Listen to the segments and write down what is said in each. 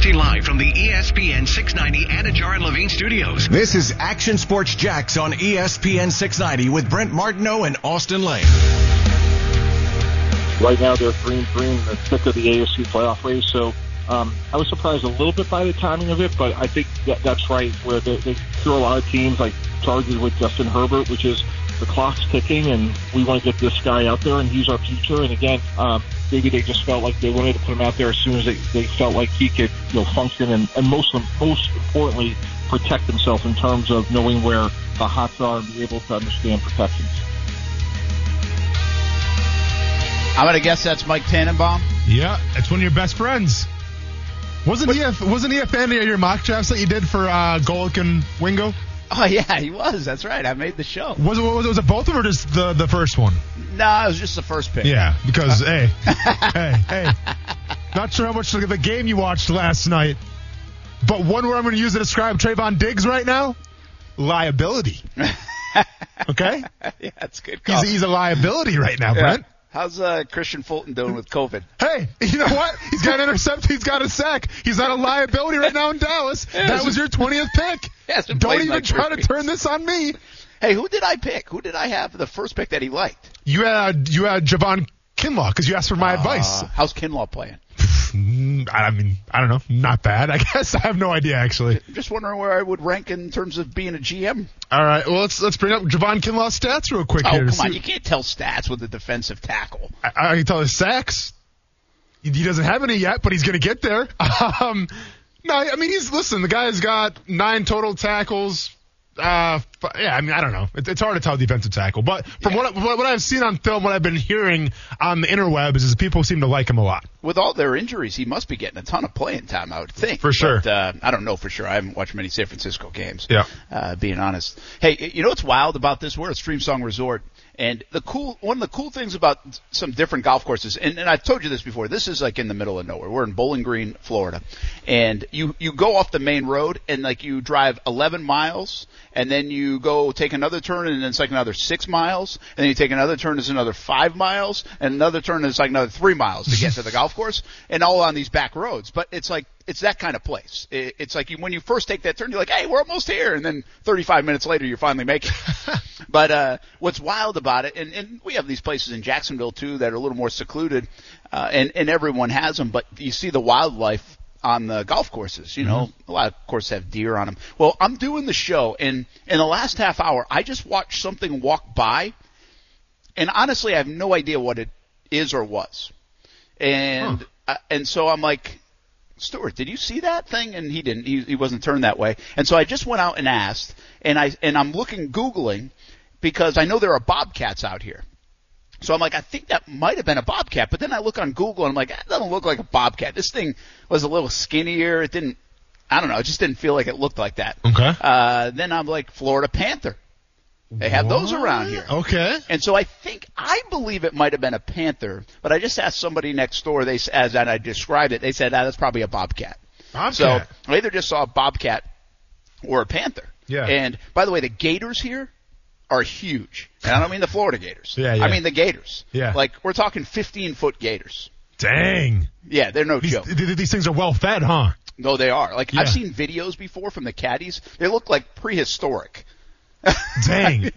Broadcasting live from the ESPN 690 Anajar and Levine studios. This is Action Sports Jax on ESPN 690 with Brent Martineau and Austin Lane. Right now they're three and three in the thick of the AFC playoff race. So um, I was surprised a little bit by the timing of it, but I think that that's right. Where they, they throw a lot of teams like Chargers with Justin Herbert, which is the clock's ticking, and we want to get this guy out there, and he's our future. And again, um, maybe they just felt like they wanted to put him out there as soon as they, they felt like he could, you know, function and, and most most importantly, protect himself in terms of knowing where the hots are and be able to understand protections. I'm gonna guess that's Mike Tannenbaum. Yeah, it's one of your best friends. Wasn't he a wasn't he a fan of your mock drafts that you did for uh, Golic and Wingo? Oh yeah, he was. That's right. I made the show. Was it was it, was it both of them or just the the first one? No, it was just the first pick. Yeah, because uh, hey, hey, hey, not sure how much of the game you watched last night, but one word I'm going to use to describe Trevon Diggs right now: liability. Okay, yeah, that's good. Call. he's he's a liability right now, Brent. How's uh, Kristian Fulton doing with COVID? Hey, you know what? He's got an intercept. He's got a sack. He's not a liability right now in Dallas. That was your 20th pick. Don't even like try to turn this on me. Hey, who did I pick? Who did I have the first pick that he liked? You had you had Javon Kinlaw because you asked for my advice. Uh, how's Kinlaw playing? Mm, I mean, I don't know, not bad. I guess I have no idea actually. Just wondering where I would rank in terms of being a GM. All right, well let's let's bring up Javon Kinlaw's stats real quick Oh, here. come on. You can't tell stats with a defensive tackle. I, I can tell his sacks. He, he doesn't have any yet, but he's going to get there. Um, no, I mean he's listen. The guy's got nine total tackles. Uh, yeah, I mean I don't know. It, it's hard to tell defensive tackle, but from what, I- what what I've seen on film, what I've been hearing on the interwebs is people seem to like him a lot. With all their injuries, he must be getting a ton of playing time, I would think. For sure. But, uh, I don't know for sure. I haven't watched many San Francisco games. Yeah. Uh, being honest. Hey, you know what's wild about this? We're at Streamsong Resort. And the cool, one of the cool things about some different golf courses, and, and I've told you this before, this is like in the middle of nowhere. We're in Bowling Green, Florida. And you, you go off the main road and like you drive 11 miles and then you go take another turn and then it's like another six miles and then you take another turn it's another five miles and another turn is like another three miles to get to the golf course and all on these back roads. But it's like, it's that kind of place. It, it's like you, when you first take that turn, you're like, hey, we're almost here. And then 35 minutes later, you're finally making it. but, uh, what's wild about it, and, and we have these places in Jacksonville too that are a little more secluded, uh, and, and everyone has them, but you see the wildlife on the golf courses. You know, a lot of courses have deer on them. Well, I'm doing the show, and in the last half hour, I just watched something walk by, and honestly, I have no idea what it is or was. And uh, and so I'm like, Stuart, did you see that thing? And he didn't. He, he wasn't turned that way. And so I just went out and asked, and I and I'm looking googling because I know there are bobcats out here. So I'm like, I think that might have been a bobcat. But then I look on Google and I'm like, that doesn't look like a bobcat. This thing was a little skinnier. It didn't. I don't know. It just didn't feel like it looked like that. Okay. Uh, then I'm like, Florida Panther. They have those around here. Okay. And so I think I believe it might have been a panther, but I just asked somebody next door. They as I described it, they said ah, that's probably a bobcat. Bobcat. So I either just saw a bobcat or a panther. Yeah. And by the way, the gators here are huge, and I don't mean the Florida gators. Yeah, yeah. I mean the gators. Yeah. Like we're talking 15 foot gators. Dang. Yeah, they're no These, joke. th- these things are well fed, huh? No, they are. Like Yeah. I've seen videos before from the caddies. They look like prehistoric. Dang.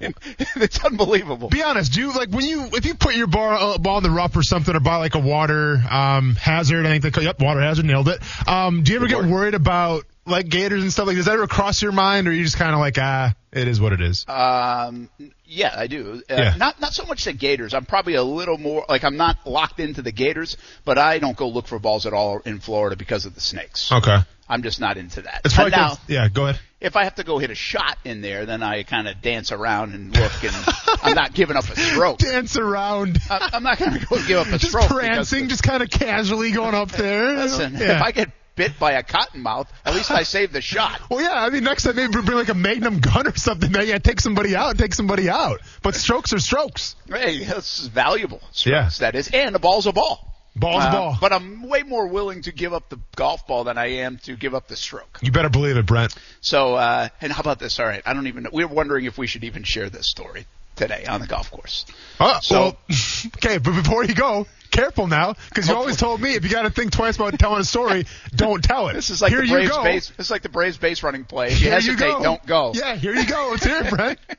it's unbelievable. Be honest, do you like when you if you put your ball, uh, ball in the rough or something or by like a water um, hazard? I think they call yep water hazard nailed it. Um, do you ever Good get worried about like gators and stuff like? Does that ever cross your mind, or you just kind of like ah, it is what it is? Um, yeah, I do. Uh, Yeah. Not not so much the Gators. I'm probably a little more like I'm not locked into the Gators, but I don't go look for balls at all in Florida because of the snakes. okay, I'm just not into that. it's probably now, yeah. Go ahead. If I have to go hit a shot in there, then I kind of dance around and look, and I'm not giving up a stroke. Dance around. I- I'm not going to go give up a just stroke. because- prancing, just kind of casually going up there. Listen, yeah. if I get bit by a cottonmouth, at least I saved the shot. Well, yeah. I mean, next time maybe bring like a Magnum gun or something. Man, yeah, take somebody out, take somebody out. But strokes are strokes. Hey, this is valuable. Yeah. That is, and a ball's a ball. Ball's Uh, ball. But I'm way more willing to give up the golf ball than I am to give up the stroke. You better believe it, Brent. So, uh, and how about this? All right, I don't even know. We were wondering if we should even share this story today on the golf course. Uh, So- well, okay, but before you go, careful now, because you always told me if you got to think twice about telling a story, don't tell it. This is like here the you Braves go. base. This is like the Braves base running play. If you Here you hesitate, go. don't go. Yeah, here you go. It's here, Brent.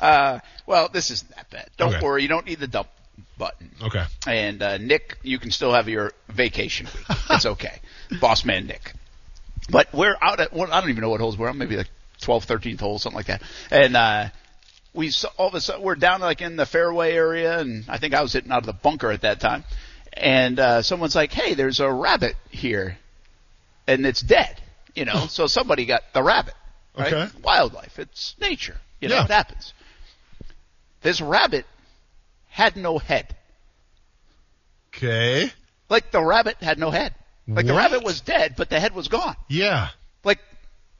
Uh, well, this isn't that bad. Don't Okay. worry. You don't need the dump button. Okay. And uh, Nick, you can still have your vacation week. It's okay. Boss man Nick. But we're out at, well, I don't even know what holes we're on, maybe like 12, 13th hole, something like that. And, uh, we saw, all of a sudden, we're down like in the fairway area, and I think I was hitting out of the bunker at that time. And, uh, someone's like, hey, there's a rabbit here. And it's dead, you know, so somebody got the rabbit, right? Okay. Wildlife. It's nature. You know, Yeah. it happens. This rabbit had no head. Okay. Like the rabbit had no head. Like the rabbit was dead, but the head was gone. Yeah. Like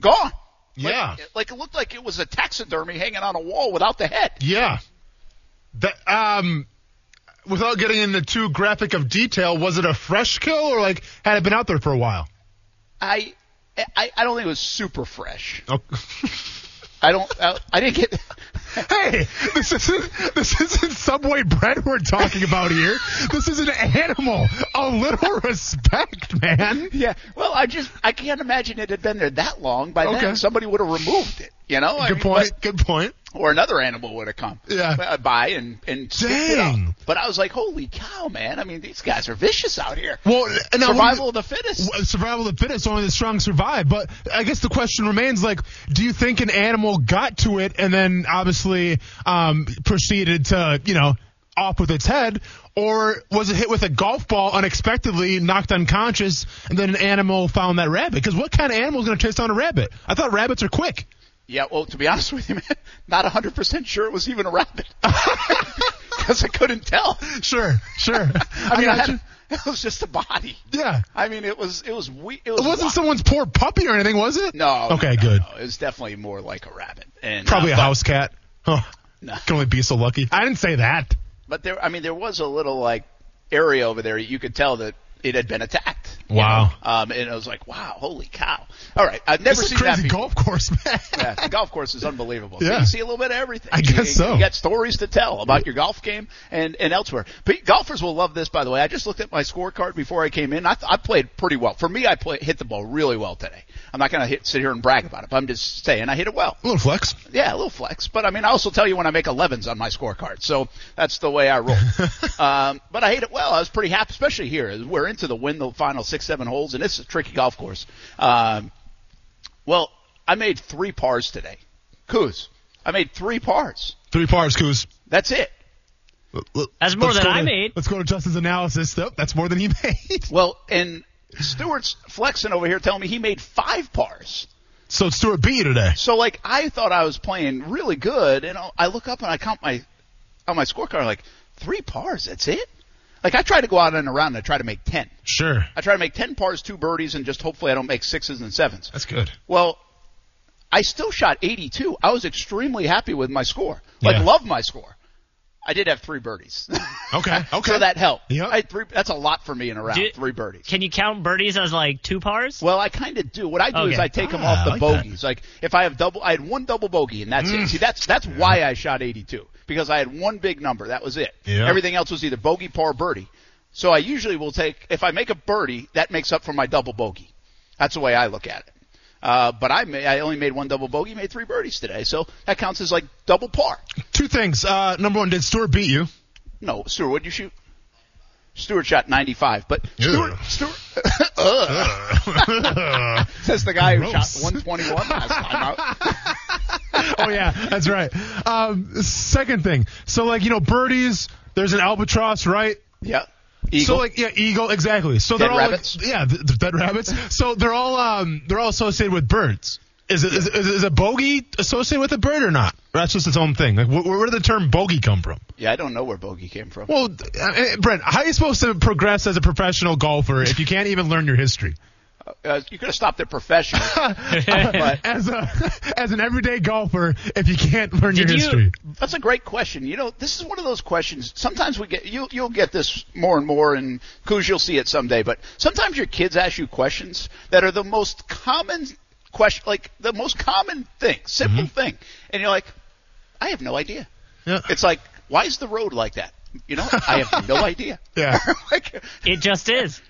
gone. Like, Yeah. Like it looked like it was a taxidermy hanging on a wall without the head. Yeah. That um without getting into too graphic of detail, was it a fresh kill or like had it been out there for a while? I I, I don't think it was super fresh. Oh. I don't. I, I didn't get. hey, this isn't this isn't Subway bread we're talking about here. This is an animal. A little respect, man. Yeah. Well, I just I can't imagine it had been there that long. By Okay. then, somebody would have removed it. You know. I Good mean, point. but- Good point. Or another animal would have come Yeah. uh, by and and. Dang. But I was like, holy cow, man! I mean, these guys are vicious out here. Well, and Survival of the fittest. Survival of the fittest, only the strong survive. But I guess the question remains: like, do you think an animal got to it and then obviously um, proceeded to, you know, off with its head, or was it hit with a golf ball unexpectedly, knocked unconscious, and then an animal found that rabbit? Because what kind of animal is going to chase down a rabbit? I thought rabbits are quick. Yeah, well, to be honest with you, man, not 100% sure it was even a rabbit. Because I couldn't tell. Sure, sure. I mean, I got had, it was just a body. yeah. I mean, it was, it was, we, it was It wasn't wild. someone's poor puppy or anything, was it? No. no, Okay, no, good. no. It was definitely more like a rabbit. And Probably uh, a but- house cat. Huh. No. Can only be so lucky. I didn't say that. But there, I mean, there was a little like area over there. You could tell that it had been attacked. Wow. know? Um, and I was like, wow, holy cow. All right. I've never seen that before. golf course, man. Yeah, the golf course is unbelievable. So Yeah. you see a little bit of everything. I guess you, so. You got stories to tell about your golf game and, and elsewhere. But golfers will love this, by the way. I just looked at my scorecard before I came in. I, th- I played pretty well. For me, I play, hit the ball really well today. I'm not going to sit here and brag about it, but I'm just saying I hit it well. A little flex. Yeah, a little flex. But I mean, I also tell you when I make 11s on my scorecard. So that's the way I roll. um, but I hit it well. I was pretty happy, especially here. We're into the win the final six, seven holes, and it's a tricky golf course. Um, well, I made three pars today. Kuz. I made three pars. Three pars, Kuz. That's it. That's more Let's than I to- made. Let's go to Justin's analysis. Yep, that's more than he made. Well, and Stewart's flexing over here telling me he made five pars. So Stuart beat you today. So like I thought I was playing really good, and I look up and I count my on my scorecard like three pars. That's it. Like I try to go out and around and I try to make ten. Sure. I try to make ten pars, two birdies, and just hopefully I don't make sixes and sevens. That's good. Well, I still shot 82. I was extremely happy with my score. Like Yeah. love my score. I did have three birdies. Okay, okay. so that helped. Yep. I had three, that's a lot for me in a round. Do- three birdies. Can you count birdies as like two pars? Well, I kind of do. What I do is I take them Ah, off the I like that. bogeys. Like if I have double, I had one double bogey, and that's Mm. it. See, that's that's why I shot 82 because I had one big number. That was it. Yeah. Everything else was either bogey, par, birdie. So I usually will take if I make a birdie, that makes up for my double bogey. That's the way I look at it. Uh, but I may, I only made one double bogey, made three birdies today, so that counts as like double par. Two things. Uh, number one, did Stuart beat you? No, Stuart, what'd you shoot? Stuart shot 95, but Stuart, Ew. Stuart, Ugh. says the guy who shot 121 last time out. oh yeah, that's right. Um, second thing. So like you know birdies. There's an albatross, right? Yeah. Eagle. So like yeah, eagle exactly. So they're all rabbits? Like, yeah, th- th- dead rabbits. So they're all um they're all associated with birds. Is it is, is, is a bogey associated with a bird or not? Or that's just its own thing. Like wh- where, did the term bogey come from? yeah, I don't know where bogey came from. Well, uh, Brent, how are you supposed to progress as a professional golfer if you can't even learn your history? Uh, you could have stopped at professional. but As a as an everyday golfer, if you can't learn your Did you- history, that's a great question. You know, this is one of those questions. Sometimes we get you. You'll get this more and more, and Kuz, you'll see it someday. But sometimes your kids ask you questions that are the most common question, like the most common thing, simple thing, and you're like, I have no idea. yeah. It's like, why is the road like that? You know, I have no idea. Yeah. like, It just is.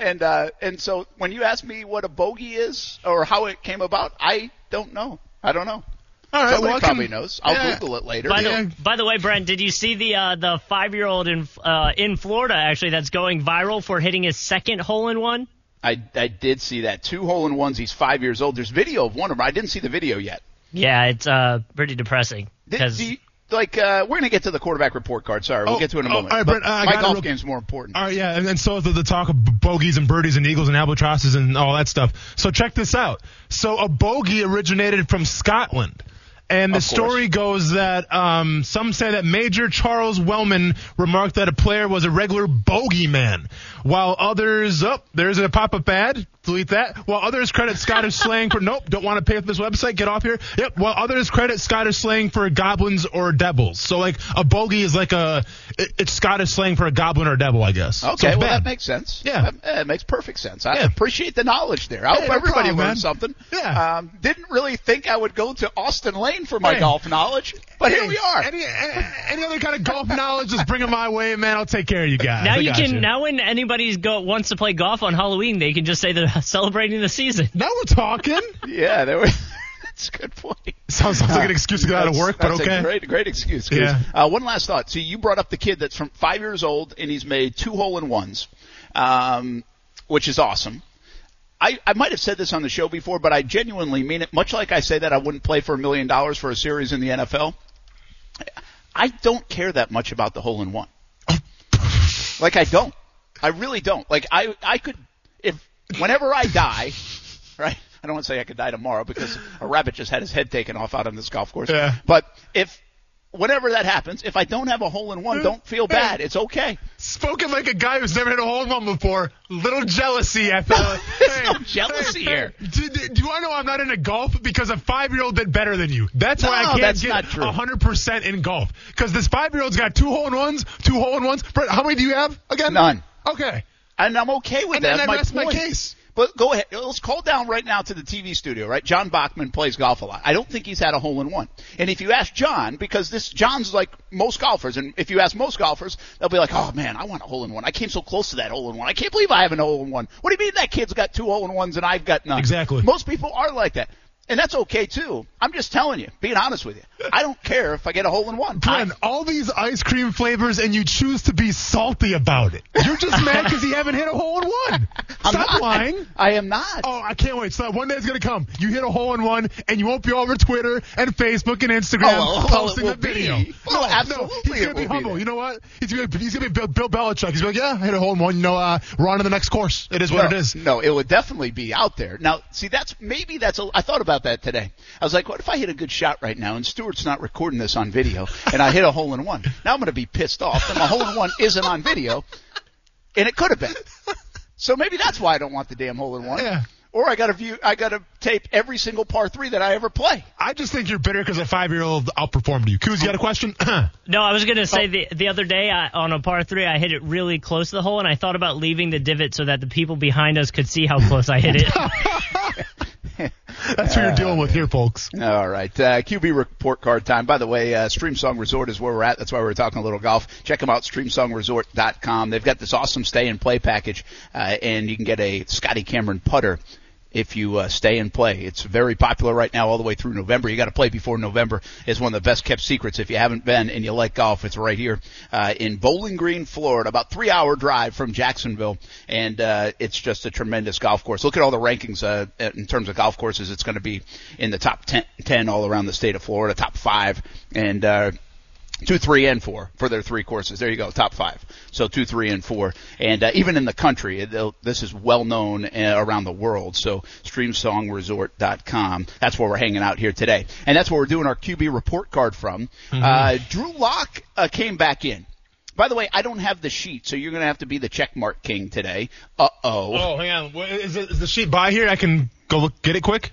And uh, and so when you ask me what a bogey is or how it came about, I don't know. I don't know. All right. Somebody well, I can- probably knows. I'll yeah. Google it later. By Yeah. the by the way, Brent, did you see the uh, the five year old in uh, in Florida actually that's going viral for hitting his second hole in one? I I did see that two hole in ones. He's five years old. There's video of one of them. I didn't see the video yet. Yeah, it's uh pretty depressing. Did, 'cause- do you- like uh, we're gonna get to the quarterback report card. Sorry, we'll Oh, get to it in a oh, moment. all right, But Brent, uh, my golf real- game's more important. All right, yeah, and, and so the, the talk of bogeys and birdies and eagles and albatrosses and all that stuff. So check this out. So a bogey originated from Scotland. And the story goes that um, some say that Major Charles Wellman remarked that a player was a regular bogeyman, while others, oh, there's a pop-up ad, delete that. While others credit Scottish slang for, nope, don't want to pay for this website, get off here. Yep, while others credit Scottish slang for goblins or devils. So like a bogey is like a, it, it's Scottish slang for a goblin or devil, I guess. Okay, it's well bad. that makes sense. Yeah. that, that makes perfect sense. I Yeah. appreciate the knowledge there. I Hey, hope no everybody problem, learned man. something. Yeah. Um, didn't really think I would go to Austin Lane for my Hey. golf knowledge, but here we are. Any, any any other kind of golf knowledge, just bring it my way, man. I'll take care of you guys. now I you got can now when anybody's go wants to play golf on Halloween, they can just say they're celebrating the season. Now we're talking. yeah, there was. That's a good point. Sounds, sounds like an excuse to get out of work, but that's okay. a great, great excuse. Yeah. Uh, one last thought. See, you brought up the kid that's from five years old and he's made two hole in ones, um, which is awesome. I, I might have said this on the show before, but I genuinely mean it. Much like I say that I wouldn't play for a million dollars for a series in the NFL. I don't care that much about the hole in one. like I don't. I really don't. Like I, I could, if whenever I die, right? I don't want to say I could die tomorrow because a rabbit just had his head taken off out on this golf course. Yeah. But if whenever that happens, if I don't have a hole in one, don't feel bad. It's okay. Spoken like a guy who's never hit a hole in one before. Little jealousy at the. There's no jealousy here. Do, do, do I know I'm not into golf because a five year old did better than you? That's why I can't get not true. 100% in golf. Because this five year old's got two hole in ones, two hole in ones. Brett, how many do you have again? None. Okay. And I'm okay with And that. then I my rest my point. case. But go ahead. Let's call down right now to the TV studio, right? John Bachman plays golf a lot. I don't think he's had a hole in one. And if you ask John, because this John's like most golfers, and if you ask most golfers, they'll be like, "Oh man, I want a hole in one. I came so close to that hole in one. I can't believe I have a hole in one. What do you mean that kid's got two hole in ones and I've got none?" Exactly. Most people are like that. And that's okay too. I'm just telling you, being honest with you. I don't care if I get a hole in one. Brent, all these ice cream flavors, and you choose to be salty about it. You're just mad because you haven't hit a hole in one. Stop not. lying. I am not. Oh, I can't wait. So one day it's gonna come. You hit a hole in one, and you won't be all over Twitter and Facebook and Instagram Oh, well, posting it a video. be. Well, no, absolutely no, he's gonna be will be humble. you know what? He's gonna be, he's gonna be Bill, Bill Belichick. He's gonna be like, yeah, I hit a hole in one. You know, uh, we're on to the next course. It is what no, it is. No, it would definitely be out there. Now, see, that's maybe that's. A, I thought about that today. I was like, what if I hit a good shot right now and Stewart's not recording this on video and I hit a hole in one? Now I'm going to be pissed off that my hole in one isn't on video, and it could have been. So maybe that's why I don't want the damn hole in one. Yeah. Or I got to view. I got to tape every single par three that I ever play. I just think you're bitter because a five year old outperformed you. Kuz, you got a question? No, I was gonna oh. say Oh. the the other day I, on a par three, I hit it really close to the hole, and I thought about leaving the divot so that the people behind us could see how close I hit it. That's what you're dealing with here, folks. All right, uh, QB report card time. By the way, uh, Streamsong Resort is where we're at. That's why we're talking a little golf. Check them out, streamsongresort.com. They've got this awesome stay and play package, uh, and you can get a Scotty Cameron putter if you uh, stay and play. It's very popular right now, all the way through November. You got to play before November. It's one of the best kept secrets. If you haven't been and you like golf, it's right here uh, in Bowling Green, Florida, about three hour drive from Jacksonville, and uh, it's just a tremendous golf course. Look at all the rankings uh, in terms of golf courses. It's going to be in the top 10, 10 all around the state of Florida, top five, and. Uh, two, three, and four for their three courses. There you go, top five. So two, three, and four, and uh, even in the country, this is well known uh, around the world. So StreamSongResort.com. That's where we're hanging out here today, and that's where we're doing our QB report card from. Uh, Drew Lock uh, came back in. By the way, I don't have the sheet, so you're going to have to be the checkmark king today. Uh oh. Oh, hang on. Is, it, is the sheet by here? I can go look, get it quick.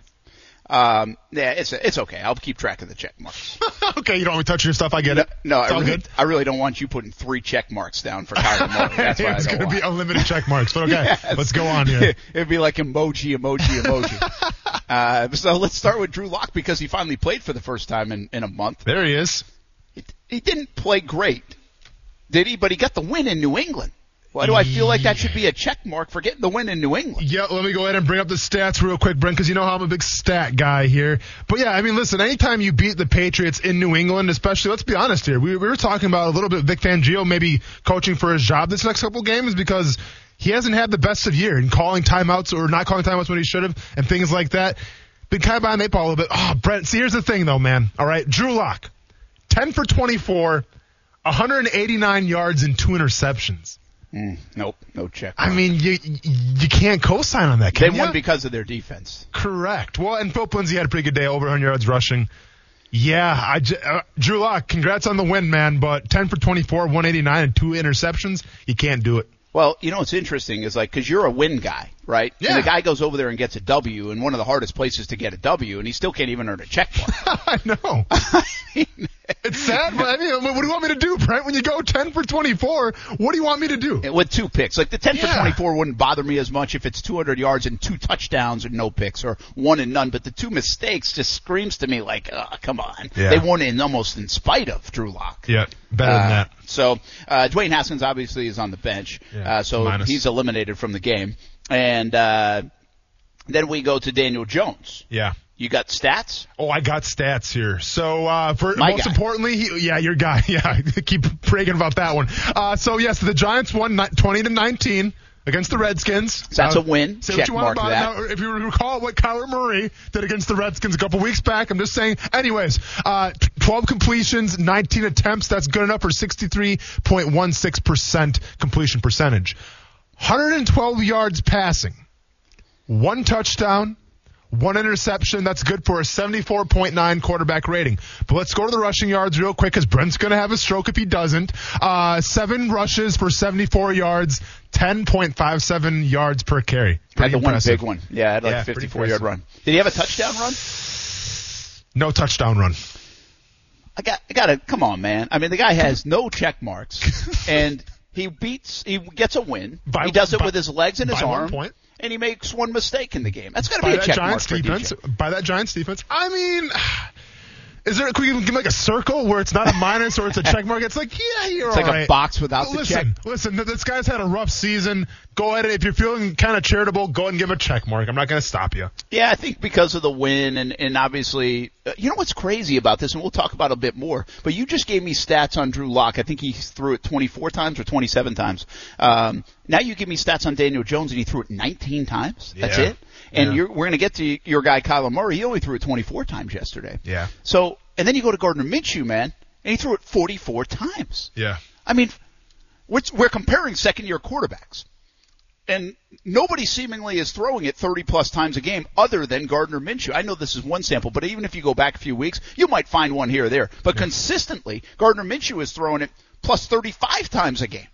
Um, yeah, it's it's okay. I'll keep track of the check marks. okay, you don't want me touching your stuff. I get it. No, it's I really, good. I really don't want you putting three check marks down for Kyler Murray. That's it's going to be unlimited check marks, but okay. Yes. Let's go on here. It'd be like emoji, emoji, emoji. uh, so let's start with Drew Lock because he finally played for the first time in, in a month. There he is. He, he didn't play great, Did he? But he got the win in New England. Why do I feel like that should be a check mark for getting the win in New England? Yeah, let me go ahead and bring up the stats real quick, Brent, because you know how I'm a big stat guy here. But yeah, I mean, listen, anytime you beat the Patriots in New England, especially, let's be honest here, we, we were talking about a little bit Vic Fangio maybe coaching for his job this next couple games because he hasn't had the best of year in calling timeouts or not calling timeouts when he should have and things like that. Been kind of behind the eight ball a little bit. Oh, Brent, see, here's the thing though, man. All right, Drew Lock, 10 for 24, 189 yards and two interceptions. Mm, nope, no check. I mean, you you can't co-sign on that. Can they ya? won because of their defense. Correct. Well, and Phillip Lindsay had a pretty good day, over 100 yards rushing. Yeah, I j- uh, Drew Lock, congrats on the win, man. But 10 for 24, 189, and two interceptions, you can't do it. Well, you know what's interesting is like because you're a win guy, right? Yeah. And the guy goes over there and gets a W, in one of the hardest places to get a W, and he still can't even earn a check mark. I know. it's sad, but I mean, what do you want me to do, Brent? When you go 10 for 24, what do you want me to do? with two picks. Like the 10 for 24 wouldn't bother me as much if it's 200 yards and two touchdowns and no picks or one and none, but the two mistakes just screams to me like, oh, come on. Yeah. They won in almost in spite of Drew Lock. Yeah, better than Uh, that. So uh, Dwayne Haskins obviously is on the bench, Yeah, uh, so minus. he's eliminated from the game. And uh, then we go to Daniel Jones. Yeah. You got stats? Oh, I got stats here. So, uh, for My most guy. importantly, he, yeah, your guy. Yeah, keep bragging about that one. Uh, so yes, the Giants won 20 to 19 against the Redskins. So that's Uh, a win. Say Check what you want about that. it. Now, if you recall what Kyler Murray did against the Redskins a couple weeks back, I'm just saying. Anyways, uh, t- 12 completions, 19 attempts. That's good enough for 63.16% completion percentage. 112 yards passing, one touchdown, one interception. That's good for a 74.9 quarterback rating. But let's go to the rushing yards real quick because Brent's going to have a stroke if he doesn't. Uh, seven rushes for 74 yards, 10.57 yards per carry. Had Pretty the impressive. one big one. Yeah, had like Yeah, a 54 yard run. Did he have a touchdown run? No touchdown run. I got, I got to come on, man. I mean, the guy has no check marks, and he beats, he gets a win. By- he does it by- with his legs and his arm, point. and he makes one mistake in the game. That's got to be a check mark Giants for defense. DJ. By that Giants defense. I mean. Is there? Can we give like a circle where it's not a minus or it's a check mark? It's like, yeah, you're It's like all a box without the listen, check. Listen, this guy's had a rough season. Go ahead, if you're feeling kind of charitable, go ahead and give him a check mark. I'm not going to stop you. Yeah, I think because of the win and, and obviously, uh, you know what's crazy about this, and we'll talk about it a bit more, but you just gave me stats on Drew Lock. I think he threw it 24 times or 27 times. Um, now you give me stats on Daniel Jones and he threw it 19 times. That's Yeah. it. And Yeah. you're, we're going to get to your guy Kyler Murray. He only threw it 24 times yesterday. Yeah. So, and then you go to Gardner Minshew, man, and he threw it 44 times. Yeah. I mean, we're, we're comparing second year quarterbacks. And nobody seemingly is throwing it 30 plus times a game other than Gardner Minshew. I know this is one sample, but even if you go back a few weeks, you might find one here or there. But consistently, Gardner Minshew is throwing it plus 35 times a game.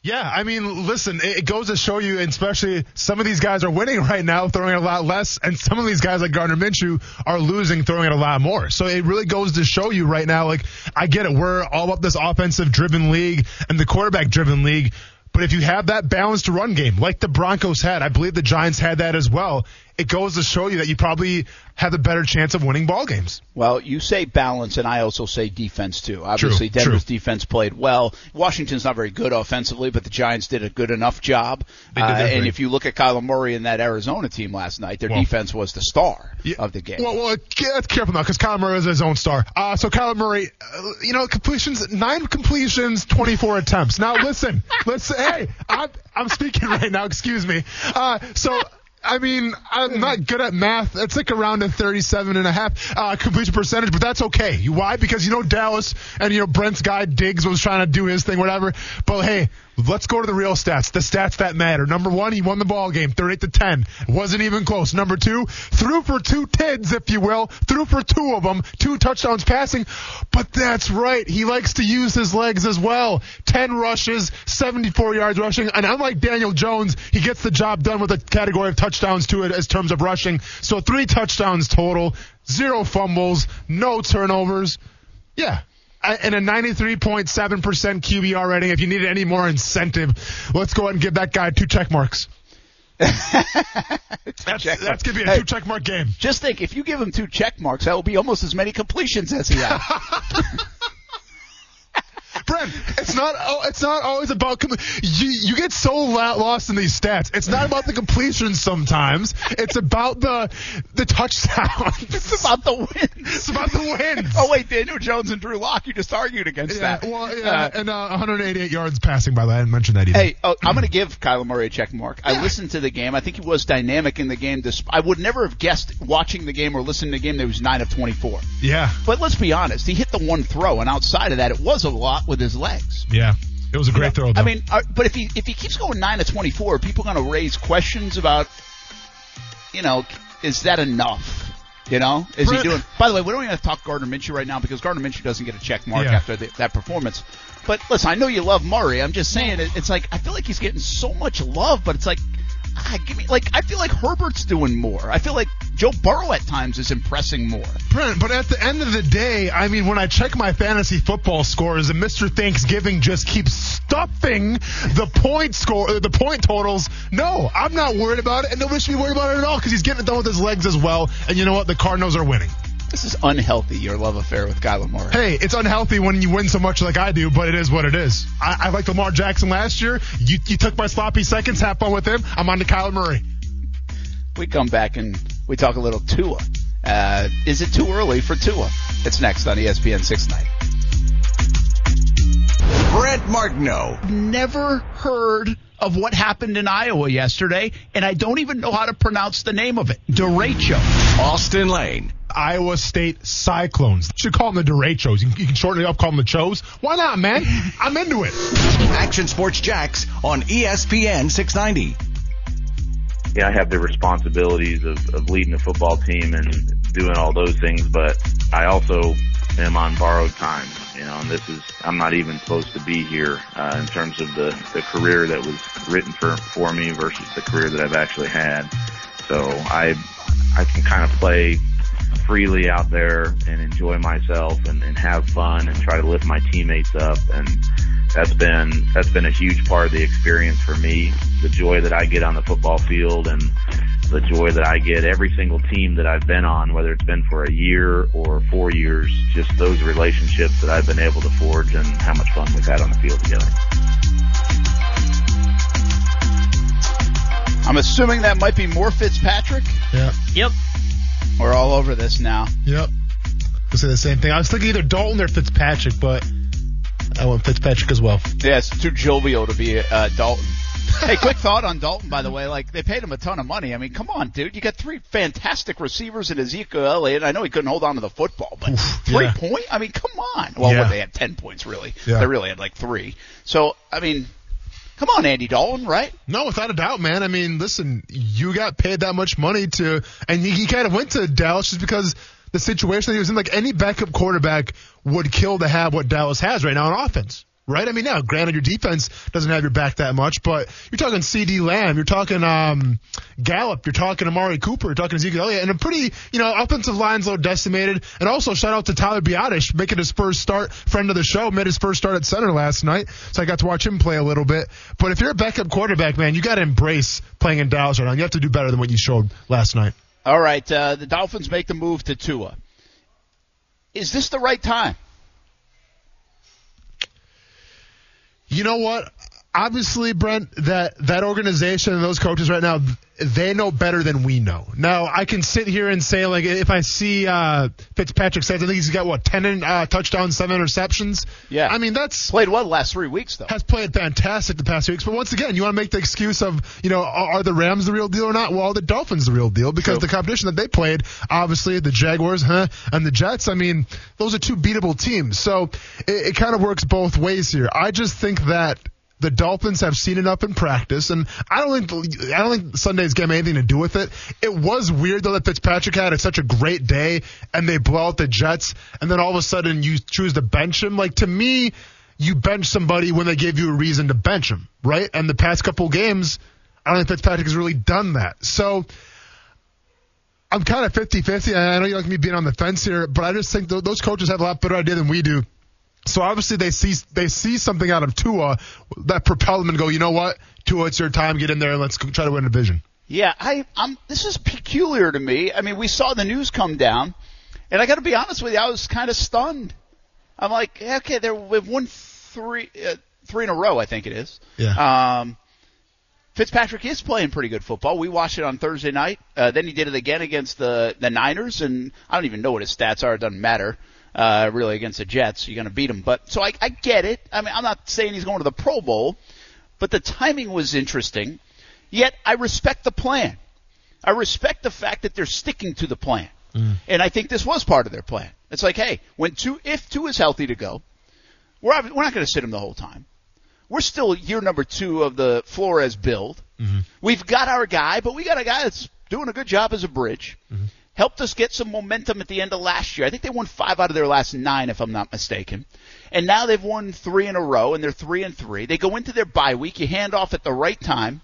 Yeah, I mean, listen, it goes to show you, especially some of these guys are winning right now, throwing it a lot less, and some of these guys like Gardner Minshew are losing, throwing it a lot more. So it really goes to show you right now, like, I get it, we're all about this offensive driven league and the quarterback driven league, but if you have that balanced run game, like the Broncos had, I believe the Giants had that as well, it goes to show you that you probably have a better chance of winning ball games. Well, you say balance, and I also say defense too. Obviously, True, Denver's true. defense played well. Washington's not very good offensively, but the Giants did a good enough job. Uh, and if you look at Kyler Murray and that Arizona team last night, their Well- defense was the star Yeah. of the game. Well, well, careful now because Kyler Murray is his own star. Uh, so Kyler Murray, uh, you know, completions, nine completions, 24 attempts. Now listen, listen, hey, I'm, I'm speaking right now, excuse me. Uh, so, I mean, I'm not good at math. It's like around a 37 and a half uh, completion percentage, but that's okay. Why? Because you know Dallas and you know Brent's guy Diggs was trying to do his thing, whatever. But hey, let's go to the real stats, the stats that matter. Number one, he won the ball game, 38 to 10. It wasn't even close. Number two, threw for two tids, if you will, threw for two of them, two touchdowns passing. But that's right, he likes to use his legs as well. 10 rushes, 74 yards rushing, and unlike Daniel Jones, he gets the job done with a category of touchdowns to it as terms of rushing. So three touchdowns total, zero fumbles, no turnovers. Yeah. A- And a 93.7% QBR rating. If you needed any more incentive, let's go ahead and give that guy two check marks. That's, check that's to be a Hey. two check mark game. Just think, if you give him two check marks, that will be almost as many completions as he had. Brent, not. Oh, it's not always about. You, you get so lost in these stats. It's not about the completions. Sometimes it's about the the touchdowns. It's about the wins. It's about the wins. oh wait, Daniel Jones and Drew Lock. You just argued against yeah, that. Well, yeah, uh, and uh, 188 yards passing. By the way, I didn't mention that either. Hey, oh, I'm going to give Kyler Murray a check mark. I listened to the game. I think he was dynamic in the game. I would never have guessed watching the game or listening to the game that he was nine of 24. Yeah. But let's be honest. He hit the one throw, and outside of that, it was a lot with his legs. Yeah. It was a great you know, throw. Though. I mean, but if he if he keeps going nine to twenty four, people are going to raise questions about, you know, is that enough? You know, is he doing? By the way, we don't even have to talk Gardner Minshew right now because Gardner Minshew doesn't get a check mark yeah. after the, that performance. But listen, I know you love Murray. I'm just saying, it, it's like I feel like he's getting so much love, but it's like ah, give me like I feel like Herbert's doing more. I feel like Joe Burrow at times is impressing more. Brent, but at the end of the day, I mean, when I check my fantasy football scores and Mr. Thanksgiving just keeps stuffing the point score, the point totals. No, I'm not worried about it, and nobody should be worried about it at all because he's getting it done with his legs as well. And you know what? The Cardinals are winning. This is unhealthy, your love affair with Guy Lamar. Hey, it's unhealthy when you win so much like I do, but it is what it is. I, I like Lamar Jackson last year. You, you took my sloppy seconds. Have fun with him. I'm on to Kyler Murray. We come back and we talk a little Tua. Uh, is it too early for Tua? It's next on ESPN 690. Brent Martineau. Never heard of what happened in Iowa yesterday, and I don't even know how to pronounce the name of it. Derecho. Austin Lane. Iowa State Cyclones. Should call them the Derechos. You, can shorten it up, call them the Chos. Why not, man? I'm into it. Action Sports Jax on ESPN 690. Yeah, I have the responsibilities of, of leading the football team and doing all those things, but I also am on borrowed time. You know, and this is I'm not even supposed to be here uh, in terms of the the career that was written for for me versus the career that I've actually had. So I I can kind of play freely out there and enjoy myself and, and have fun and try to lift my teammates up and that's been that's been a huge part of the experience for me. The joy that I get on the football field and the joy that I get every single team that I've been on, whether it's been for a year or four years, just those relationships that I've been able to forge and how much fun we've had on the field together. I'm assuming that might be more Fitzpatrick. Yeah. Yep. We're all over this now. Yep. I say the same thing. I was thinking either Dalton or Fitzpatrick, but I went Fitzpatrick as well. Yeah, it's too jovial to be uh, Dalton. hey, quick thought on Dalton, by the way. Like they paid him a ton of money. I mean, come on, dude. You got three fantastic receivers in Ezekiel Elliott. I know he couldn't hold on to the football, but Oof, three yeah. point. I mean, come on. Well, yeah. what, they had ten points really. Yeah. They really had like three. So I mean, Come on, Andy Dalton, right? No, without a doubt, man. I mean, listen, you got paid that much money to, and he, he kind of went to Dallas just because the situation that he was in. Like any backup quarterback would kill to have what Dallas has right now on offense right? I mean, now, granted, your defense doesn't have your back that much, but you're talking CeeDee Lamb, you're talking um, Gallup, you're talking Amari Cooper, you're talking Ezekiel Elliott, and a pretty, you know, offensive line's a little decimated. And also, shout out to Tyler Biadasz making his first start, friend of the show, made his first start at center last night, so I got to watch him play a little bit. But if you're a backup quarterback, man, you got to embrace playing in Dallas right now. You have to do better than what you showed last night. All right, uh, the Dolphins make the move to Tua. Is this the right time? You know what? Obviously, Brent, that that organization and those coaches right now, they know better than we know. Now, I can sit here and say, like, if I see uh, Fitzpatrick says, I think he's got what ten uh, touchdowns, seven interceptions. Yeah, I mean that's played well the last three weeks though. Has played fantastic the past three weeks. But once again, you want to make the excuse of, you know, are, are, the Rams the real deal or not? Well, the Dolphins the real deal because True. the competition that they played, obviously the Jaguars, huh, and the Jets. I mean, those are two beatable teams. So it, it kind of works both ways here. I just think that the Dolphins have seen enough in practice, and I don't think I don't think Sunday's game had anything to do with it. It was weird though that Fitzpatrick had such a great day, and they blow out the Jets, and then all of a sudden you choose to bench him. Like to me, you bench somebody when they gave you a reason to bench him, right? And the past couple games, I don't think Fitzpatrick has really done that. So. I'm kind of 50-50. I know you like me being on the fence here, but I just think th- those coaches have a lot better idea than we do so obviously they see they see something out of Tua that propelled them and go, you know what, Tua, it's your time. Get in there and let's try to win a division. Yeah, I, I'm. This is peculiar to me. I mean, we saw the news come down, and I got to be honest with you, I was kind of stunned. I'm like, okay, there we've won three. Uh, three in a row, I think it is. Yeah. Um, Fitzpatrick is playing pretty good football. We watched it on Thursday night. Uh, then he did it again against the the Niners, and I don't even know what his stats are. It doesn't matter uh, really against the Jets. You're going to beat them, but so I, I get it. I mean, I'm not saying he's going to the Pro Bowl, but the timing was interesting. Yet I respect the plan. I respect the fact that they're sticking to the plan, mm. and I think this was part of their plan. It's like, hey, when Tua, if Tua is healthy to go, we're we're not going to sit him the whole time we're still year number two of the Flores build. Mm-hmm. We've got our guy, but we got a guy that's doing a good job as a bridge. Mm-hmm. Helped us get some momentum at the end of last year. I think they won five out of their last nine, if I'm not mistaken. And now they've won three in a row, and they're three and three. They go into their bye week. You hand off at the right time,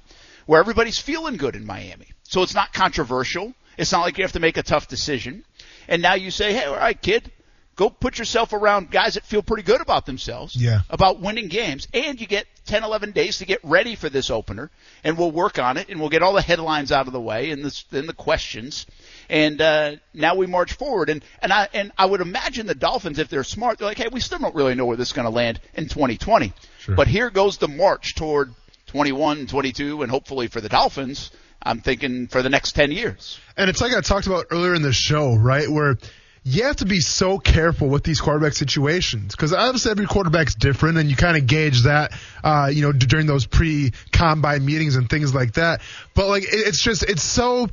where everybody's feeling good in Miami. So it's not controversial. It's not like you have to make a tough decision. And now you say, hey, all right, kid, go put yourself around guys that feel pretty good about themselves, yeah. about winning games, and you get 10, 11 days to get ready for this opener, and we'll work on it, and we'll get all the headlines out of the way and the, and the questions, and uh, now we march forward. And and I and I would imagine the Dolphins, if they're smart, they're like, hey, we still don't really know where this is going to land in 2020, sure. but here goes the march toward 21, 22, and hopefully for the Dolphins. I'm thinking for the next 10 years. And it's like I talked about earlier in the show, right? Where you have to be so careful with these quarterback situations because obviously every quarterback's different, and you kind of gauge that, uh, you know, during those pre-combine meetings and things like that. But like, it's just it's so.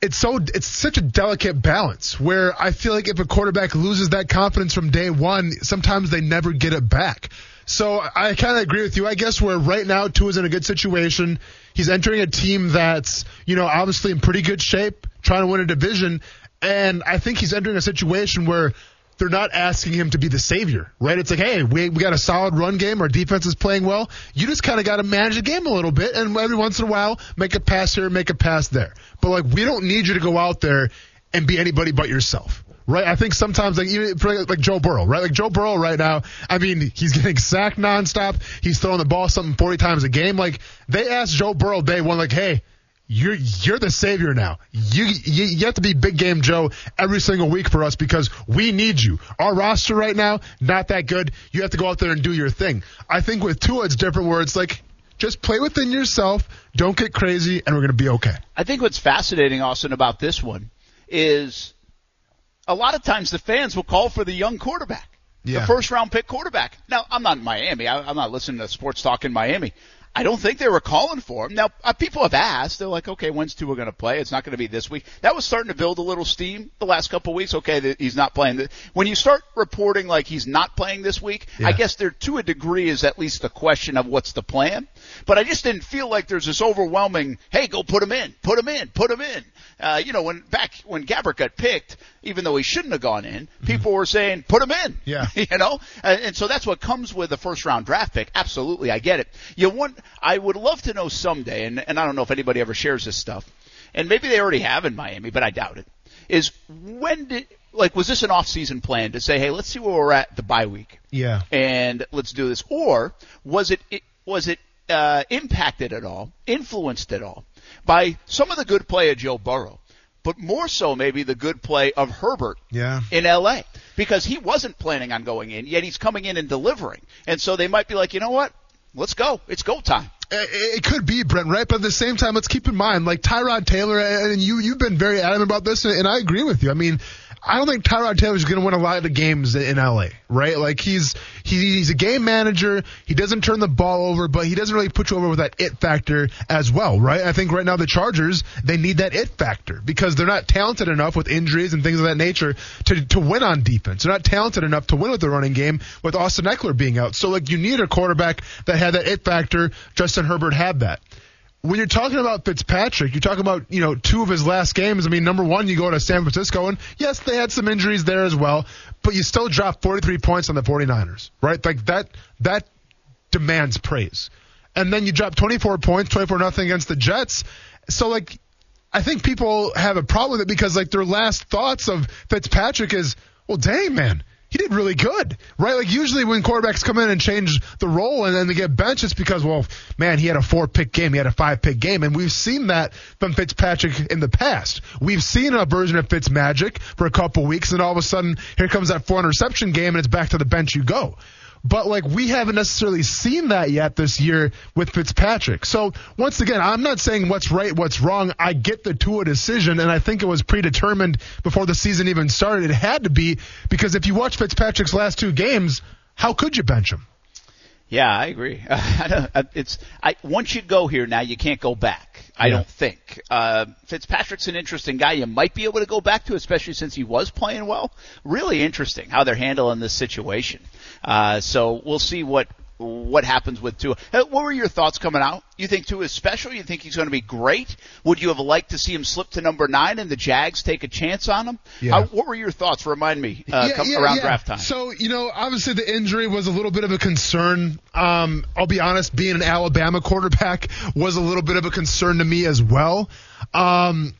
It's so it's such a delicate balance where I feel like if a quarterback loses that confidence from day one, sometimes they never get it back. So I kind of agree with you. I guess where right now Tua's in a good situation. He's entering a team that's you know obviously in pretty good shape, trying to win a division, and I think he's entering a situation where they're not asking him to be the savior, right? It's like, hey, we, we got a solid run game. Our defense is playing well. You just kind of got to manage the game a little bit, and every once in a while, make a pass here, make a pass there. But like, we don't need you to go out there and be anybody but yourself. Right, I think sometimes like even like Joe Burrow, right? Like Joe Burrow right now, I mean, he's getting sacked nonstop. He's throwing the ball something 40 times a game. Like they asked Joe Burrow day one, like, hey, you're you're the savior now. You, you you have to be big game Joe every single week for us because we need you. Our roster right now not that good. You have to go out there and do your thing. I think with Tua it's different where it's like just play within yourself, don't get crazy, and we're gonna be okay. I think what's fascinating, Austin, about this one is a lot of times the fans will call for the young quarterback. Yeah. The first round pick quarterback. Now, I'm not in Miami. I, I'm not listening to sports talk in Miami. I don't think they were calling for him. Now, uh, people have asked. They're like, okay, when's Tua going to play? It's not going to be this week. That was starting to build a little steam the last couple of weeks. Okay, he's not playing. When you start reporting like he's not playing this week, yeah. I guess there, to a degree, is at least the question of what's the plan. But I just didn't feel like there's this overwhelming, hey, go put him in, put him in, put him in. Uh, you know, when back when Gabbert got picked, even though he shouldn't have gone in, mm-hmm. people were saying, put him in. Yeah. you know, and, and so that's what comes with a first round draft pick. Absolutely, I get it. You want, I would love to know someday, and, and I don't know if anybody ever shares this stuff, and maybe they already have in Miami, but I doubt it. Is when did like was this an off-season plan to say, hey, let's see where we're at the bye week, yeah, and let's do this, or was it, it was it uh, impacted at all, influenced at all by some of the good play of Joe Burrow? but more so maybe the good play of Herbert yeah. in LA because he wasn't planning on going in, yet he's coming in and delivering. And so they might be like, you know what? Let's go. It's go time. It could be Brent, right? But at the same time, let's keep in mind, like Tyrod Taylor, and you, you've been very adamant about this, and I agree with you. I mean, I don't think Tyrod Taylor's going to win a lot of the games in LA, right? Like he's he's a game manager. He doesn't turn the ball over, but he doesn't really put you over with that it factor as well, right? I think right now the Chargers they need that it factor because they're not talented enough with injuries and things of that nature to to win on defense. They're not talented enough to win with the running game with Austin Ekeler being out. So like you need a quarterback that had that it factor. Justin Herbert had that when you're talking about Fitzpatrick, you're talking about, you know, two of his last games. I mean, number one, you go to San Francisco, and yes, they had some injuries there as well, but you still dropped 43 points on the 49ers, right? Like that, that demands praise. And then you drop 24 points, 24 nothing against the Jets. So, like, I think people have a problem with it because, like, their last thoughts of Fitzpatrick is, well, dang, man, he did really good, right? Like usually when quarterbacks come in and change the role and then they get benched, it's because, well, man, he had a four pick game, he had a five pick game, and we've seen that from Fitzpatrick in the past. We've seen a version of Fitz magic for a couple weeks, and all of a sudden here comes that four interception game, and it's back to the bench you go. But like we haven't necessarily seen that yet this year with Fitzpatrick. So once again, I'm not saying what's right, what's wrong. I get the Tua decision, and I think it was predetermined before the season even started. It had to be because if you watch Fitzpatrick's last two games, how could you bench him? Yeah, I agree. it's I, once you go here now, you can't go back. I yeah. don't think. Uh, Fitzpatrick's an interesting guy. You might be able to go back to, especially since he was playing well. Really interesting how they're handling this situation. Uh, so we'll see what what happens with Tua. Uh, what were your thoughts coming out? You think Tua is special? You think he's going to be great? Would you have liked to see him slip to number nine and the Jags take a chance on him? Yeah. How, what were your thoughts? Remind me uh, yeah, come, yeah, around draft time. So you know, obviously the injury was a little bit of a concern. Um, I'll be honest, being an Alabama quarterback was a little bit of a concern to me as well. Um,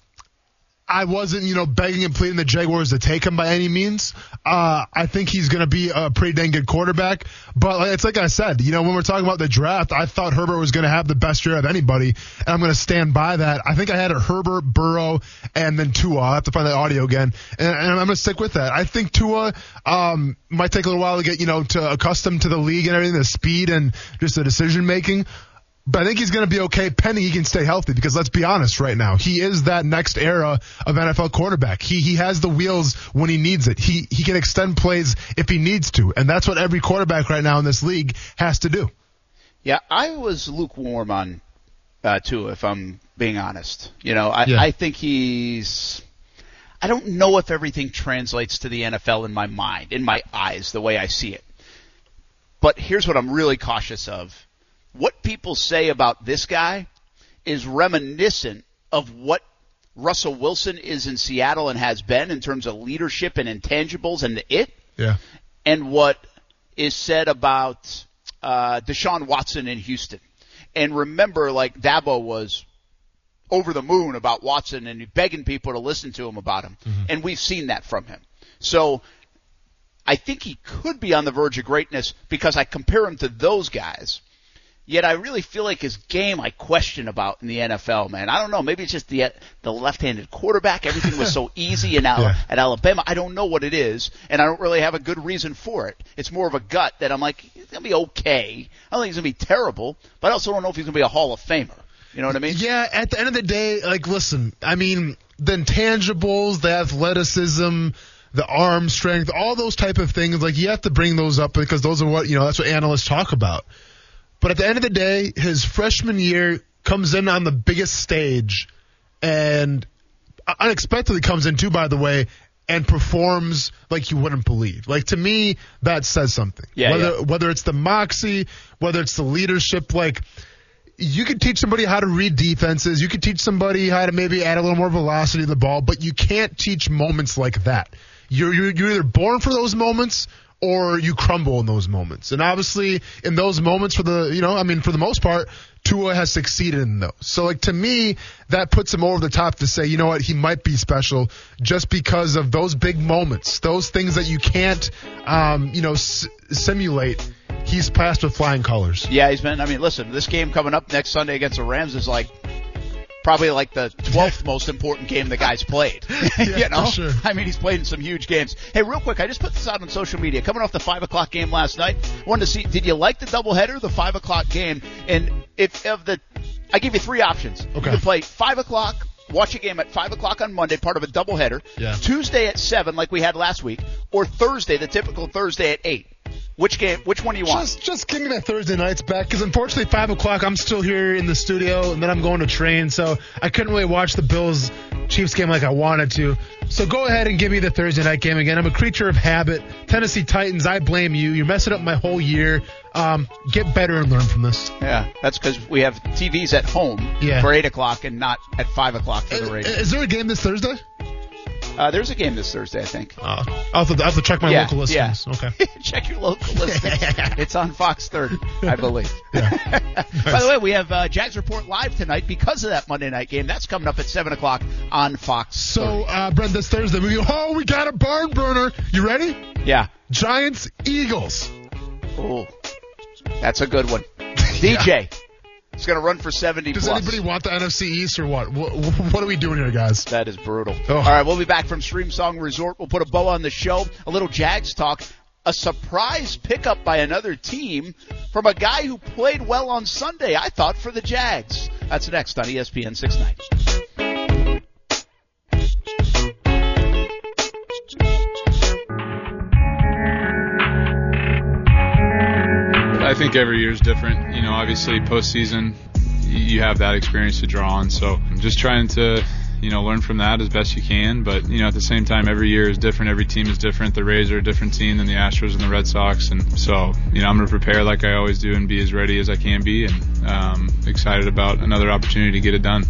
I wasn't, you know, begging and pleading the Jaguars to take him by any means. Uh, I think he's going to be a pretty dang good quarterback. But it's like I said, you know, when we're talking about the draft, I thought Herbert was going to have the best year of anybody, and I'm going to stand by that. I think I had a Herbert, Burrow, and then Tua. I have to find that audio again, and, and I'm going to stick with that. I think Tua um, might take a little while to get, you know, to accustom to the league and everything, the speed and just the decision making. But I think he's going to be okay pending he can stay healthy because let's be honest right now. He is that next era of NFL quarterback. He he has the wheels when he needs it. He he can extend plays if he needs to. And that's what every quarterback right now in this league has to do. Yeah, I was lukewarm on uh Tua if I'm being honest. You know, I yeah. I think he's I don't know if everything translates to the NFL in my mind, in my eyes, the way I see it. But here's what I'm really cautious of what people say about this guy is reminiscent of what Russell Wilson is in Seattle and has been in terms of leadership and intangibles and the it. Yeah. And what is said about uh, Deshaun Watson in Houston. And remember, like Dabo was over the moon about Watson and begging people to listen to him about him. Mm-hmm. And we've seen that from him. So I think he could be on the verge of greatness because I compare him to those guys. Yet I really feel like his game I question about in the NFL, man. I don't know. Maybe it's just the the left-handed quarterback. Everything was so easy in Al- yeah. at Alabama. I don't know what it is, and I don't really have a good reason for it. It's more of a gut that I'm like, he's gonna be okay. I don't think he's gonna be terrible, but I also don't know if he's gonna be a Hall of Famer. You know what I mean? Yeah. At the end of the day, like, listen, I mean, the intangibles, the athleticism the arm strength, all those type of things. Like you have to bring those up because those are what you know. That's what analysts talk about. But at the end of the day, his freshman year comes in on the biggest stage and unexpectedly comes in too, by the way, and performs like you wouldn't believe. Like to me, that says something. Yeah, whether yeah. whether it's the moxie, whether it's the leadership, like you could teach somebody how to read defenses, you could teach somebody how to maybe add a little more velocity to the ball, but you can't teach moments like that. You're you're, you're either born for those moments or you crumble in those moments. And obviously, in those moments, for the you know, I mean, for the most part, Tua has succeeded in those. So, like to me, that puts him over the top to say, you know what, he might be special just because of those big moments, those things that you can't, um, you know, s- simulate. He's passed with flying colors. Yeah, he's been. I mean, listen, this game coming up next Sunday against the Rams is like probably like the 12th most important game the guy's played. yeah, you know? Sure. I mean, he's played in some huge games. Hey, real quick, I just put this out on social media. Coming off the 5 o'clock game last night, wanted to see, did you like the doubleheader, the 5 o'clock game? And if, of the, I give you three options. Okay. You can play 5 o'clock, watch a game at 5 o'clock on Monday, part of a doubleheader. Yeah. Tuesday at 7, like we had last week, or Thursday, the typical Thursday at 8. Which game? Which one do you want? Just, just give me that Thursday nights back because unfortunately five o'clock I'm still here in the studio and then I'm going to train, so I couldn't really watch the Bills Chiefs game like I wanted to. So go ahead and give me the Thursday night game again. I'm a creature of habit. Tennessee Titans, I blame you. You're messing up my whole year. Um, get better and learn from this. Yeah, that's because we have TVs at home yeah. for eight o'clock and not at five o'clock for the radio. Is there a game this Thursday? Uh, there's a game this Thursday, I think. Uh, I'll, have to, I'll have to check my yeah, local listings. Yeah. Okay. check your local listings. it's on Fox 30, I believe. Yeah. By the way, we have uh, Jags Report live tonight because of that Monday night game. That's coming up at 7 o'clock on Fox. So, uh, Brent, this Thursday, we go, oh, we got a barn burner. You ready? Yeah. Giants, Eagles. Oh, that's a good one. DJ. It's going to run for 70 Does plus. anybody want the NFC East or what? what? What are we doing here, guys? That is brutal. Oh. All right, we'll be back from Streamsong Resort. We'll put a bow on the show. A little Jags talk. a surprise pickup by another team from a guy who played well on Sunday, I thought, for the Jags. That's next on ESPN 690. I think every year is different. You know, obviously postseason, you have that experience to draw on. So I'm just trying to you know, learn from that as best you can. But, you know, at the same time, every year is different. Every team is different. The Rays are a different team than the Astros and the Red Sox. And so, you know, I'm going to prepare like I always do and be as ready as I can be and um, excited about another opportunity to get it done.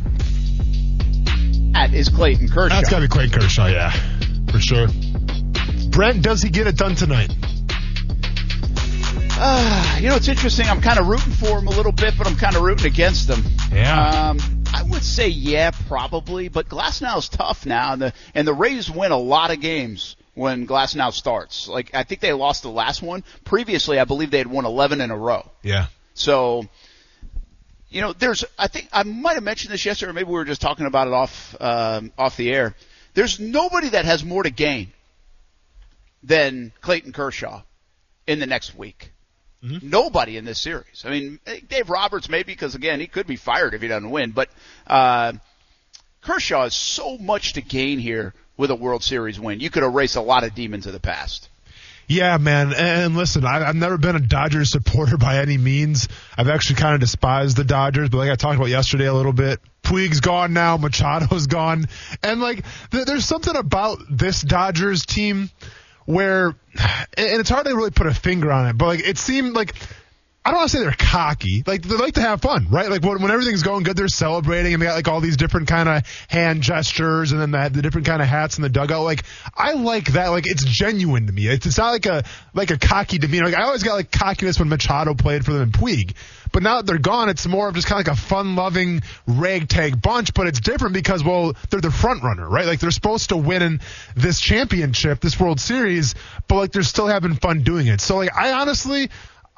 That is Clayton Kershaw. That's got to be Clayton Kershaw, yeah, for sure. Brent, does he get it done tonight? Uh, you know, it's interesting. I'm kind of rooting for him a little bit, but I'm kind of rooting against him. Yeah. Um, I would say yeah, probably, but Glasnow's tough now, and the and the Rays win a lot of games when Glasnow starts. Like I think they lost the last one. Previously, I believe they had won 11 in a row. Yeah. So, you know, there's I think I might have mentioned this yesterday, or maybe we were just talking about it off um, off the air. There's nobody that has more to gain than Clayton Kershaw in the next week. Mm-hmm. Nobody in this series. I mean, Dave Roberts maybe because again he could be fired if he doesn't win, but uh, Kershaw has so much to gain here with a World Series win. You could erase a lot of demons of the past. Yeah, man. And listen, I, have never been a Dodgers supporter by any means. I've actually kind of despised the Dodgers, but like I talked about yesterday a little bit, Puig's gone now, Machado's gone, and like th- there's something about this Dodgers team where, and it's hard to really put a finger on it, but like it seemed like I don't want to say they're cocky. Like they like to have fun, right? Like when, when everything's going good, they're celebrating and they got like all these different kind of hand gestures and then the, the different kind of hats in the dugout. Like I like that. Like it's genuine to me. It's, it's not like a like a cocky demeanor. Like I always got like cockiness when Machado played for them in Puig. But now that they're gone, it's more of just kind of like a fun-loving ragtag bunch. But it's different because, well, they're the front runner, right? Like they're supposed to win in this championship, this World Series, but like they're still having fun doing it. So like I honestly,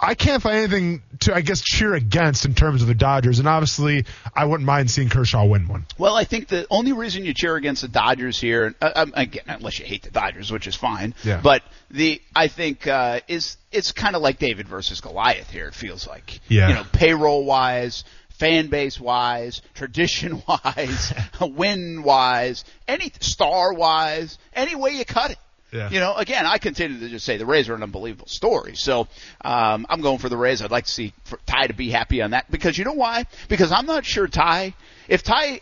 I can't find anything to, I guess, cheer against in terms of the Dodgers, and obviously, I wouldn't mind seeing Kershaw win one. Well, I think the only reason you cheer against the Dodgers here, uh, um, again, unless you hate the Dodgers, which is fine, yeah. but the I think uh, is it's kind of like David versus Goliath here. It feels like, yeah. you know, payroll wise, fan base wise, tradition wise, win wise, any star wise, any way you cut it. Yeah. You know, again, I continue to just say the Rays are an unbelievable story. So um, I'm going for the Rays. I'd like to see Ty to be happy on that because you know why? Because I'm not sure Ty. If Ty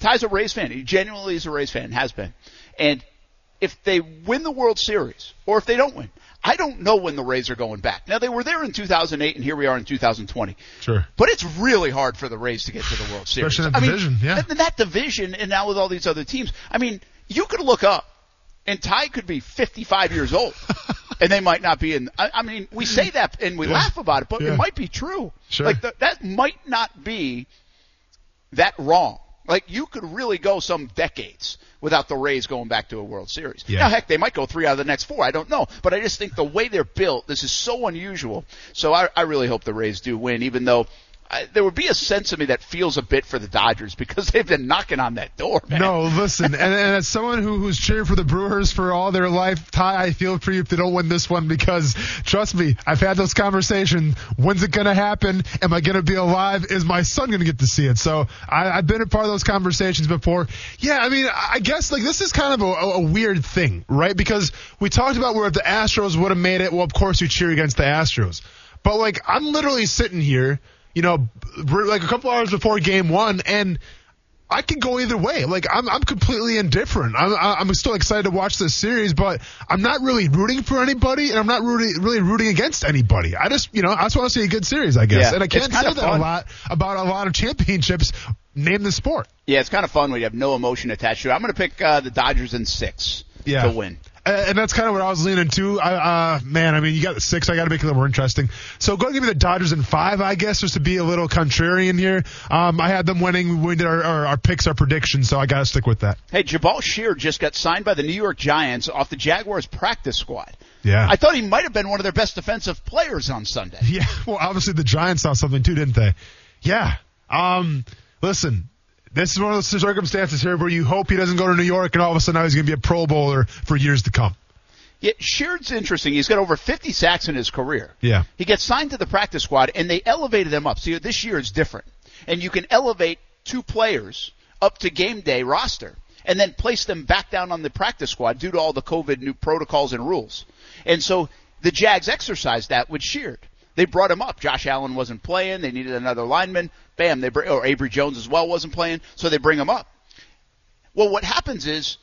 Ty's a Rays fan, he genuinely is a Rays fan, has been, and if they win the World Series or if they don't win, I don't know when the Rays are going back. Now they were there in 2008, and here we are in 2020. Sure, but it's really hard for the Rays to get to the World Series. Especially in that I division, mean, yeah. that division, and now with all these other teams. I mean, you could look up and Ty could be 55 years old, and they might not be in. I, I mean, we say that and we yeah. laugh about it, but yeah. it might be true. Sure. Like the, that might not be that wrong. Like you could really go some decades without the Rays going back to a World Series. Yeah. Now, heck, they might go three out of the next four. I don't know, but I just think the way they're built, this is so unusual. So I, I really hope the Rays do win, even though I, there would be a sense of me that feels a bit for the Dodgers because they've been knocking on that door. Man. No, listen, and, and as someone who, who's cheered for the Brewers for all their life, Ty, I feel for you if they don't win this one because trust me, I've had those conversations. When's it going to happen? Am I going to be alive? Is my son going to get to see it? So I, I've been a part of those conversations before. Yeah, I mean, I guess like this is kind of a, a weird thing, right? Because we talked about where if the Astros would have made it, well, of course you cheer against the Astros. But like, I'm literally sitting here you know, like a couple hours before game one, and I can go either way. Like I'm, I'm completely indifferent. I'm, I'm still excited to watch this series, but I'm not really rooting for anybody, and I'm not really, really rooting against anybody. I just, you know, I just want to see a good series, I guess. Yeah, and I can't say that fun. a lot about a lot of championships. Name the sport. Yeah, it's kind of fun when you have no emotion attached to it. I'm going to pick uh, the Dodgers in six yeah. to win and that's kind of what I was leaning to. I, uh, man, I mean, you got the six. I got to make it a little more interesting. So go give me the Dodgers in five, I guess, just to be a little contrarian here. Um, I had them winning. We did our, our, our picks, our predictions, so I got to stick with that. Hey, Jabaal Sheard just got signed by the New York Giants off the Jaguars practice squad. Yeah. I thought he might have been one of their best defensive players on Sunday. Yeah. Well, obviously the Giants saw something too, didn't they? Yeah. Um, listen, this is one of those circumstances here where you hope he doesn't go to New York and all of a sudden now he's going to be a Pro Bowler for years to come. Yeah, Sheard's interesting. He's got over 50 sacks in his career. Yeah. He gets signed to the practice squad, and they elevated him up. See, this year is different. And you can elevate two players up to game day roster and then place them back down on the practice squad due to all the COVID new protocols and rules. And so the Jags exercised that with Sheard. They brought him up. Josh Allen wasn't playing. They needed another lineman. Bam, they bring, or Abry Jones as well wasn't playing, so they bring him up. Well, what happens is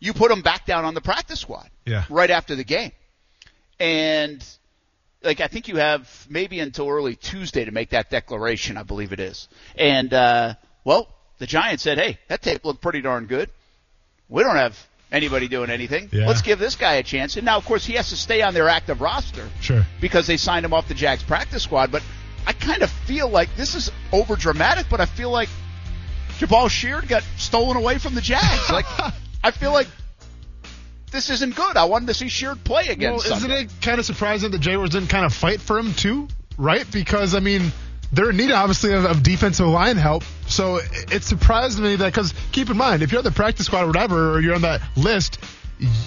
you put him back down on the practice squad Yeah. right after the game. And like I think you have maybe until early Tuesday to make that declaration, I believe it is. And uh well, the Giants said, "Hey, that tape looked pretty darn good. We don't have anybody doing anything. Yeah. Let's give this guy a chance." And now of course he has to stay on their active roster Sure. because they signed him off the Jags practice squad, but I kind of feel like this is over dramatic, but I feel like Jabaal Sheard got stolen away from the Jags. Like I feel like this isn't good. I wanted to see Sheard play again. Well, isn't it kind of surprising that Jaguars didn't kind of fight for him too, right? Because I mean, they're in need obviously of, of defensive line help. So it, surprised me that because keep in mind, if you're on the practice squad or whatever, or you're on that list,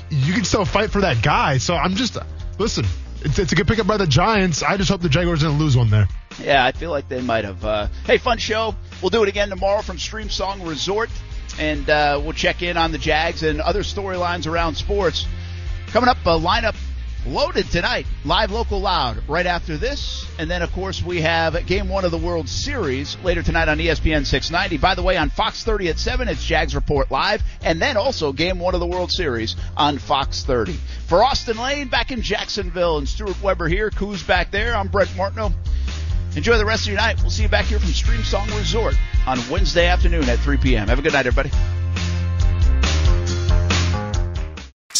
you can still fight for that guy. So I'm just listen. It's, it's a good pickup by the Giants. I just hope the Jaguars didn't lose one there. Yeah, I feel like they might have. Uh, hey, fun show. We'll do it again tomorrow from Streamsong Resort, and uh, we'll check in on the Jags and other storylines around sports. Coming up, a lineup loaded tonight. Live, local, loud. Right after this, and then of course we have Game One of the World Series later tonight on ESPN 690. By the way, on Fox 30 at seven, it's Jags Report Live, and then also Game One of the World Series on Fox 30. For Austin Lane back in Jacksonville and Stuart Weber here, Kuz back there. I'm Brent Martineau. Enjoy the rest of your night. We'll see you back here from Streamsong Resort on Wednesday afternoon at 3 p.m. Have a good night, everybody.